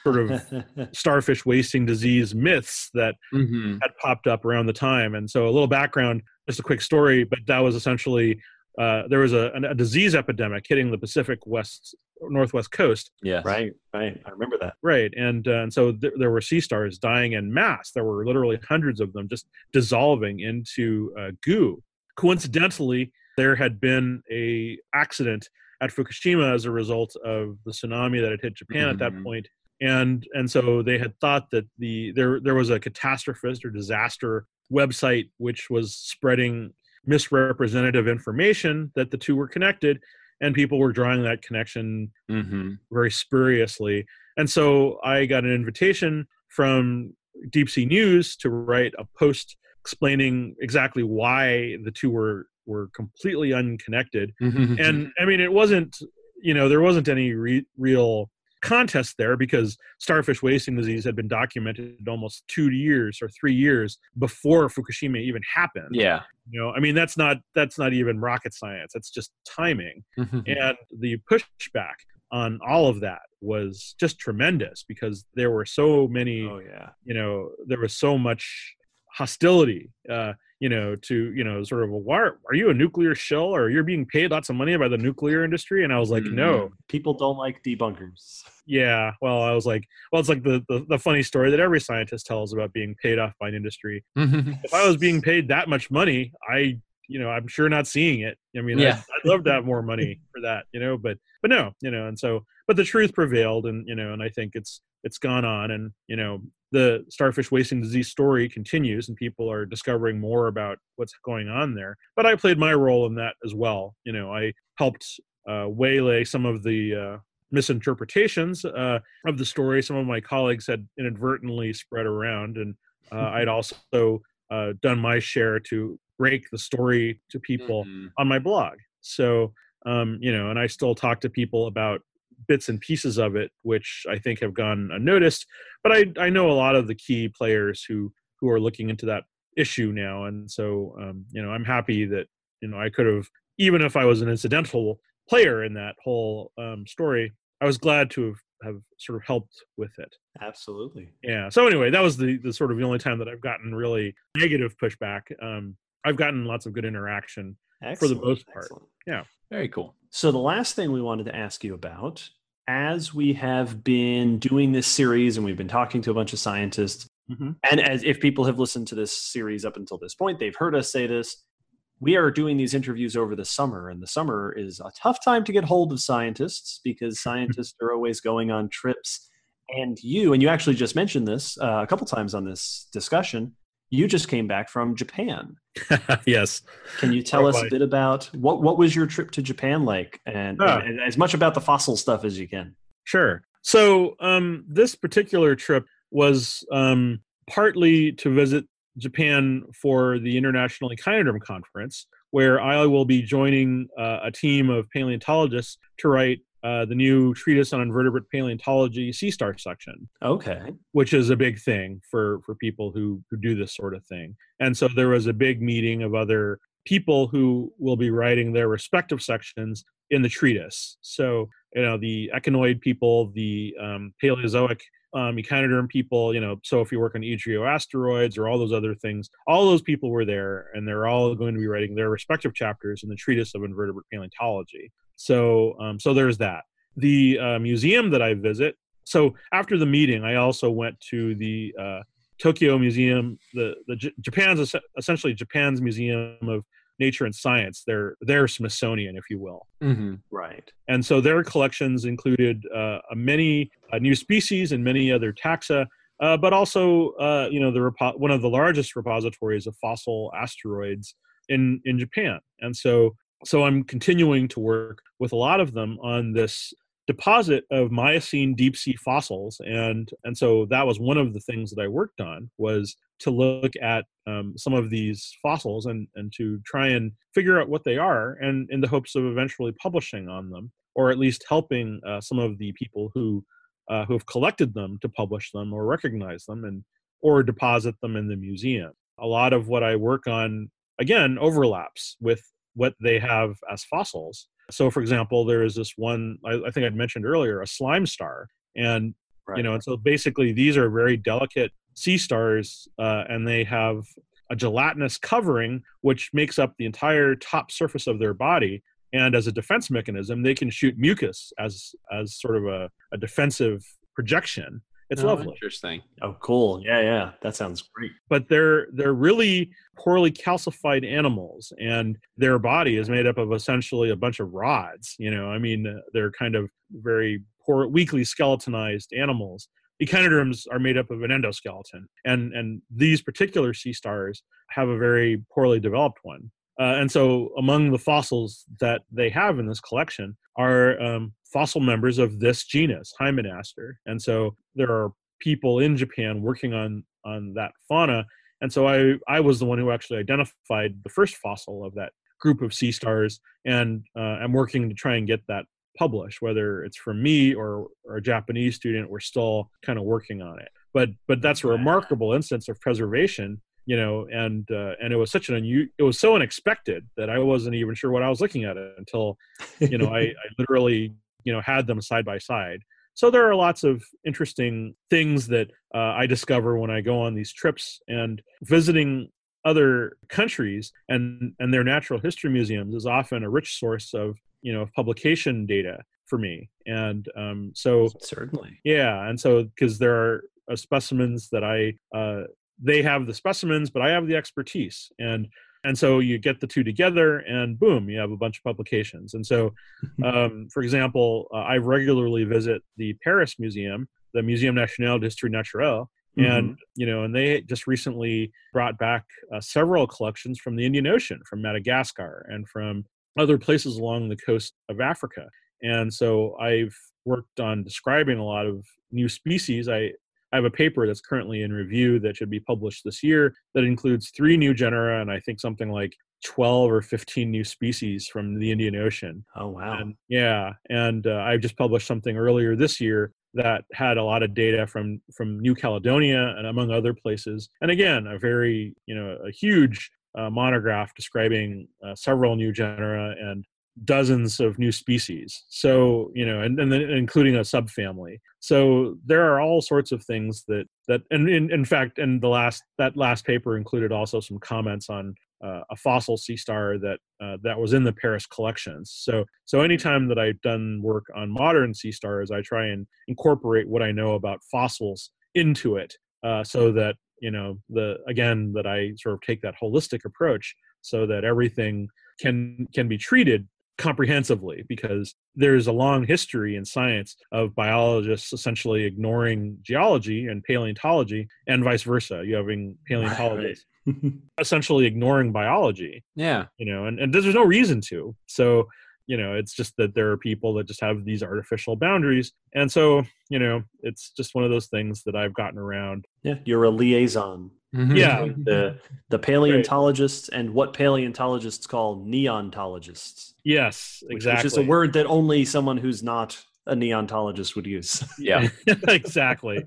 sort of starfish wasting disease myths that hmm had popped up around the time. And so, a little background, just a quick story, but that was essentially uh, there was a, a disease epidemic hitting the Pacific West Northwest coast. Yeah, right, right. I remember that. Right, and uh, and so th- there were sea stars dying in mass. There were literally hundreds of them just dissolving into uh, goo. Coincidentally, there had been a accident at Fukushima as a result of the tsunami that had hit Japan at that Mhm. point, and and so they had thought that the there there was a catastrophist or disaster website which was spreading misrepresentative information that the two were connected, and people were drawing that connection hmm very spuriously. And so I got an invitation from Deep Sea News to write a post explaining exactly why the two were were completely unconnected. Mm-hmm. And I mean, it wasn't you know there wasn't any re- real contest there because starfish wasting disease had been documented almost two years or three years before Fukushima even happened. yeah. You know, I mean that's not that's not even rocket science. It's just timing Mhm. and the pushback on all of that was just tremendous because there were so many Oh yeah. you know there was so much hostility uh you know to you know sort of a why are are you a nuclear shell or you're being paid lots of money by the nuclear industry and i was like Mhm. no People don't like debunkers. yeah well i was like well it's like the, the the funny story that every scientist tells about being paid off by an industry Mhm. if I was being paid that much money, I, you know, I'm sure not seeing it. I mean, Yeah. I'd, I'd love to have more money for that, you know, but, but no, you know, and so, but the truth prevailed and, you know, and I think it's, it's gone on and, you know, the starfish wasting disease story continues and people are discovering more about what's going on there. But I played my role in that as well. You know, I helped uh, waylay some of the, uh, misinterpretations uh, of the story some of my colleagues had inadvertently spread around and uh, i'd also uh, done my share to break the story to people Mhm. on my blog. So, um, you know, and I still talk to people about bits and pieces of it, which I think have gone unnoticed. But I, I know a lot of the key players who who are looking into that issue now, and so um, you know, I'm happy that you know I could have, even if I was an incidental player in that whole um, story, I was glad to have have sort of helped with it Absolutely. yeah so anyway that was the, the sort of the only time that i've gotten really negative pushback um, i've gotten lots of good interaction Excellent, for the most part. excellent. Very cool. So the last thing we wanted to ask you about, as we have been doing this series and we've been talking to a bunch of scientists, Mhm. and as if people have listened to this series up until this point, they've heard us say this. We are doing these interviews over the summer, and the summer is a tough time to get hold of scientists because scientists are always going on trips. And you, and you actually just mentioned this uh, a couple times on this discussion, you just came back from Japan. yes. Can you tell us a bit about what what was your trip to Japan like, and, Ah. and as much about the fossil stuff as you can? Sure. So um, this particular trip was um, partly to visit Japan for the International Echinoderm Conference, where I will be joining uh, a team of paleontologists to write uh, the new treatise on invertebrate paleontology sea star section Okay, which is a big thing for for people who who do this sort of thing. And so there was a big meeting of other people who will be writing their respective sections in the treatise. So you know the echinoid people, the um, Paleozoic um, echinoderm people. You know, so if you work on Edrioasteroids or all those other things, all those people were there, and they're all going to be writing their respective chapters in the treatise of invertebrate paleontology. So um, so there's that. The uh, museum that I visit so after the meeting, I also went to the uh, Tokyo Museum. The the J- Japan's essentially Japan's Museum of Nature and Science. Their their Smithsonian, if you will. Mm-hmm. right. And so their collections included uh, many uh, new species and many other taxa, uh, but also uh, you know the repo- one of the largest repositories of fossil asteroids in in Japan. And so so I'm continuing to work with a lot of them on this deposit of Miocene deep sea fossils, and and so that was one of the things that I worked on was to look at um, some of these fossils and and to try and figure out what they are, and in the hopes of eventually publishing on them, or at least helping uh, some of the people who uh, who have collected them to publish them or recognize them and or deposit them in the museum. A lot of what I work on again overlaps with what they have as fossils. So, for example, there is this one I, I think I'd mentioned earlier, a slime star, and right. you know, and so basically these are very delicate sea stars, uh, and they have a gelatinous covering which makes up the entire top surface of their body. And as a defense mechanism, they can shoot mucus as as sort of a, a defensive projection. It's Oh, lovely Interesting. Oh, cool. Yeah, yeah. That sounds great. but they're they're really poorly calcified animals and their body is made up of essentially a bunch of rods you know i mean uh, they're kind of very poor weakly skeletonized animals echinoderms are made up of an endoskeleton and and these particular sea stars have a very poorly developed one uh, and so among the fossils that they have in this collection are um, fossil members of this genus hymenaster and so there are people in japan working on on that fauna and so I, I was the one who actually identified the first fossil of that group of sea stars, and uh, I'm working to try and get that published. Whether it's from me or, or a Japanese student, we're still kind of working on it. But but that's a remarkable instance of preservation, you know. And uh, and it was such an unu- it was so unexpected that I wasn't even sure what I was looking at it until you know I, I literally you know had them side by side so there are lots of interesting things that uh, i discover when i go on these trips and visiting other countries and and their natural history museums is often a rich source of you know publication data for me and um, so Certainly. yeah and so because there are uh, specimens that i uh, they have the specimens but i have the expertise. And and so you get the two together and boom you have a bunch of publications. And so um, for example uh, i regularly visit the paris museum the museum national d'histoire naturelle. And you know and they just recently brought back uh, several collections from the indian ocean from madagascar and from other places along the coast of africa. And so i've worked on describing a lot of new species. I I have a paper that's currently in review that should be published this year that includes three new genera and I think something like 12 or 15 new species from the Indian Ocean. Oh, wow. And yeah, and uh, I just published something earlier this year that had a lot of data from from New Caledonia and among other places. And again, a very you know a huge uh, monograph describing uh, several new genera and dozens of new species. So you know, and, and then including a subfamily. So there are all sorts of things that that and in, in fact, and the last that last paper included also some comments on uh, a fossil sea star that uh, that was in the Paris collections. So so anytime that I've done work on modern sea stars, I try and incorporate what I know about fossils into it, uh, so that you know the again that I sort of take that holistic approach, so that everything can can be treated comprehensively because there's a long history in science of biologists essentially ignoring geology and paleontology and vice versa you having paleontologists right. essentially ignoring biology yeah. you know and, and there's no reason to. So you know it's just that there are people that just have these artificial boundaries. And so you know it's just one of those things that i've gotten around. Yeah you're a liaison mm-hmm. yeah. The the paleontologists right. and what paleontologists call neontologists. Yes exactly which is a word that only someone who's not a neontologist would use. Yeah. Exactly.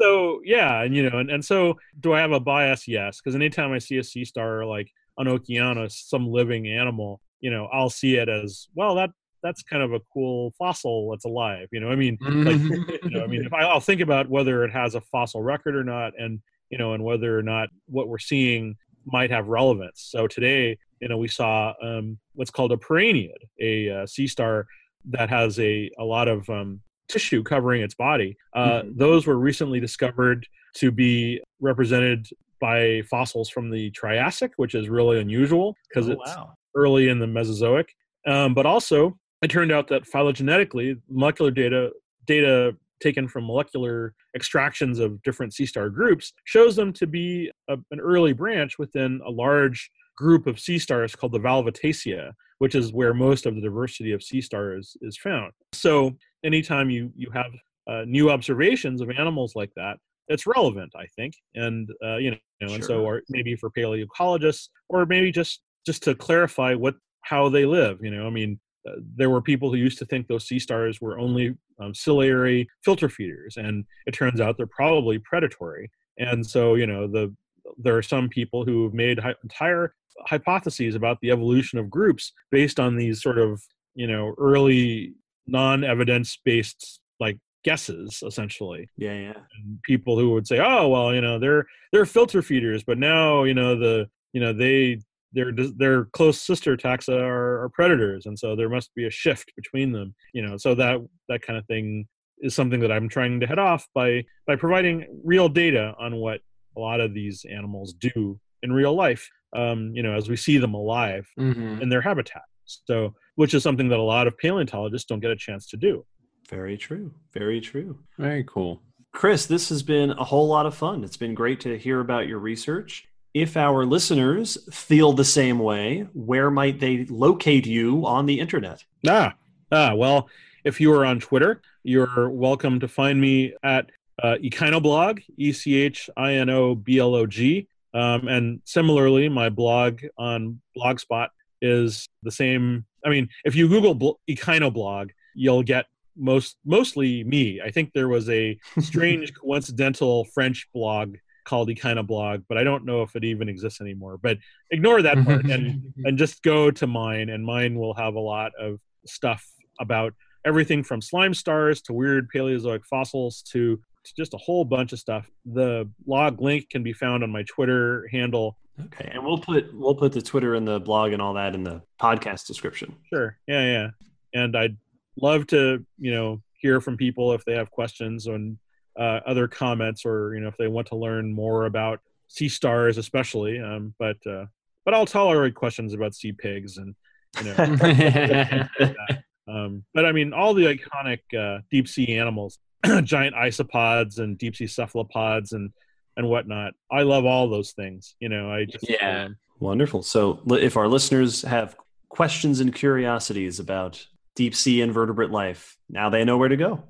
So yeah and you know and, and so do i have a bias? Yes because anytime i see a sea star like an okeanos some living animal you know i'll see it as well that that's kind of a cool fossil that's alive you know i mean like you know i mean if I, i'll think about whether it has a fossil record or not and you know and whether or not what we're seeing might have relevance so today you know we saw um, what's called a Paraneid a uh, sea star that has a, a lot of um, tissue covering its body uh, mm-hmm. those were recently discovered to be represented by fossils from the Triassic, which is really unusual because oh, it's wow early in the Mesozoic. Um, but also, it turned out that phylogenetically, molecular data data taken from molecular extractions of different sea star groups shows them to be a, an early branch within a large group of sea stars called the Valvataceae, which is where most of the diversity of sea stars is found. So, anytime you you have uh, new observations of animals like that, it's relevant, I think, and uh, you know, sure. and so or maybe for paleoecologists, or maybe just just to clarify what how they live. You know, I mean, uh, there were people who used to think those sea stars were only um, ciliary filter feeders, and it turns out they're probably predatory. And so, you know, the there are some people who have made hi- entire hypotheses about the evolution of groups based on these sort of you know early non-evidence based like guesses essentially yeah yeah and people who would say oh well you know they're they're filter feeders but now you know the you know they their their close sister taxa are, are, predators, and so there must be a shift between them. You know, so that that kind of thing is something that I'm trying to head off by by providing real data on what a lot of these animals do in real life. Um, you know, as we see them alive mm-hmm. in their habitat. So, which is something that a lot of paleontologists don't get a chance to do. Very true. Very true. Very cool. Chris, this has been a whole lot of fun. It's been great to hear about your research if our listeners feel the same way, where might they locate you on the internet? Ah, ah, well, if you are on Twitter, you're welcome to find me at uh, Echinoblog, E C H I N O B L O G. Um, and similarly, my blog on Blogspot is the same. I mean, if you Google bl- Echinoblog, you'll get most mostly me. I think there was a strange coincidental French blog called blog but I don't know if it even exists anymore. But ignore that mm-hmm. part and mm-hmm. and just go to mine, and mine will have a lot of stuff about everything from slime stars to weird Paleozoic fossils to, to just a whole bunch of stuff. The log link can be found on my Twitter handle. Okay, and we'll put we'll put the Twitter and the blog and all that in the podcast description. Sure. Yeah, yeah. And I'd love to, you know, hear from people if they have questions on uh, other comments or you know if they want to learn more about sea stars especially um, but uh, but i'll tolerate questions about sea pigs and you know um, but i mean all the iconic uh, deep sea animals giant isopods and deep sea cephalopods and and whatnot. I love all those things you know i just yeah. um, wonderful. So if our listeners have questions and curiosities about deep sea invertebrate life now they know where to go.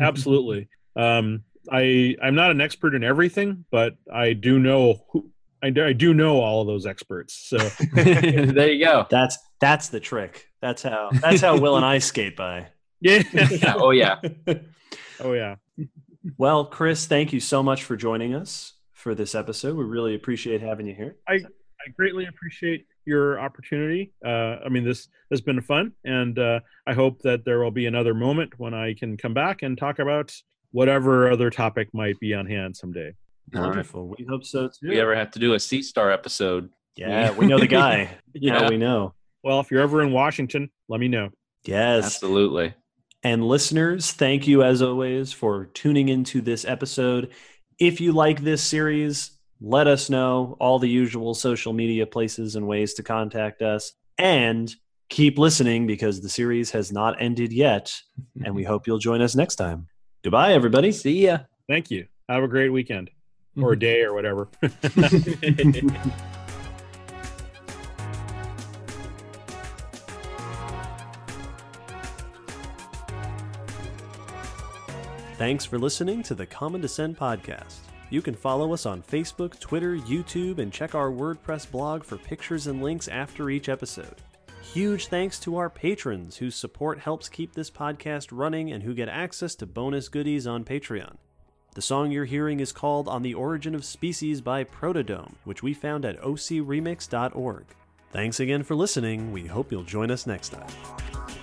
Absolutely um, I I'm not an expert in everything, but I do know who, I do, I do know all of those experts. So there you go. That's that's the trick. That's how that's how Will and I skate by. Yeah. yeah. Oh yeah. oh yeah. Well, Chris, thank you so much for joining us for this episode. We really appreciate having you here. I I greatly appreciate your opportunity. Uh, I mean, this has been fun, and uh, I hope that there will be another moment when I can come back and talk about whatever other topic might be on hand someday. Wonderful. We hope so too. We ever have to do a Sea Star episode? Yeah, we know the guy. yeah, Yeah. we know. Well, if you're ever in Washington, let me know. Yes. Absolutely. And listeners, thank you as always for tuning into this episode. If you like this series, let us know all the usual social media places and ways to contact us. And keep listening because the series has not ended yet. And we hope you'll join us next time. Goodbye, everybody. See ya. Thank you. Have a great weekend or mm-hmm. day or whatever. Thanks for listening to the Common Descent podcast. You can follow us on Facebook, Twitter, YouTube, and check our WordPress blog for pictures and links after each episode. Huge thanks to our patrons whose support helps keep this podcast running and who get access to bonus goodies on Patreon. The song you're hearing is called On the Origin of Species by Protodome, which we found at ocremix.org. Thanks again for listening. We hope you'll join us next time.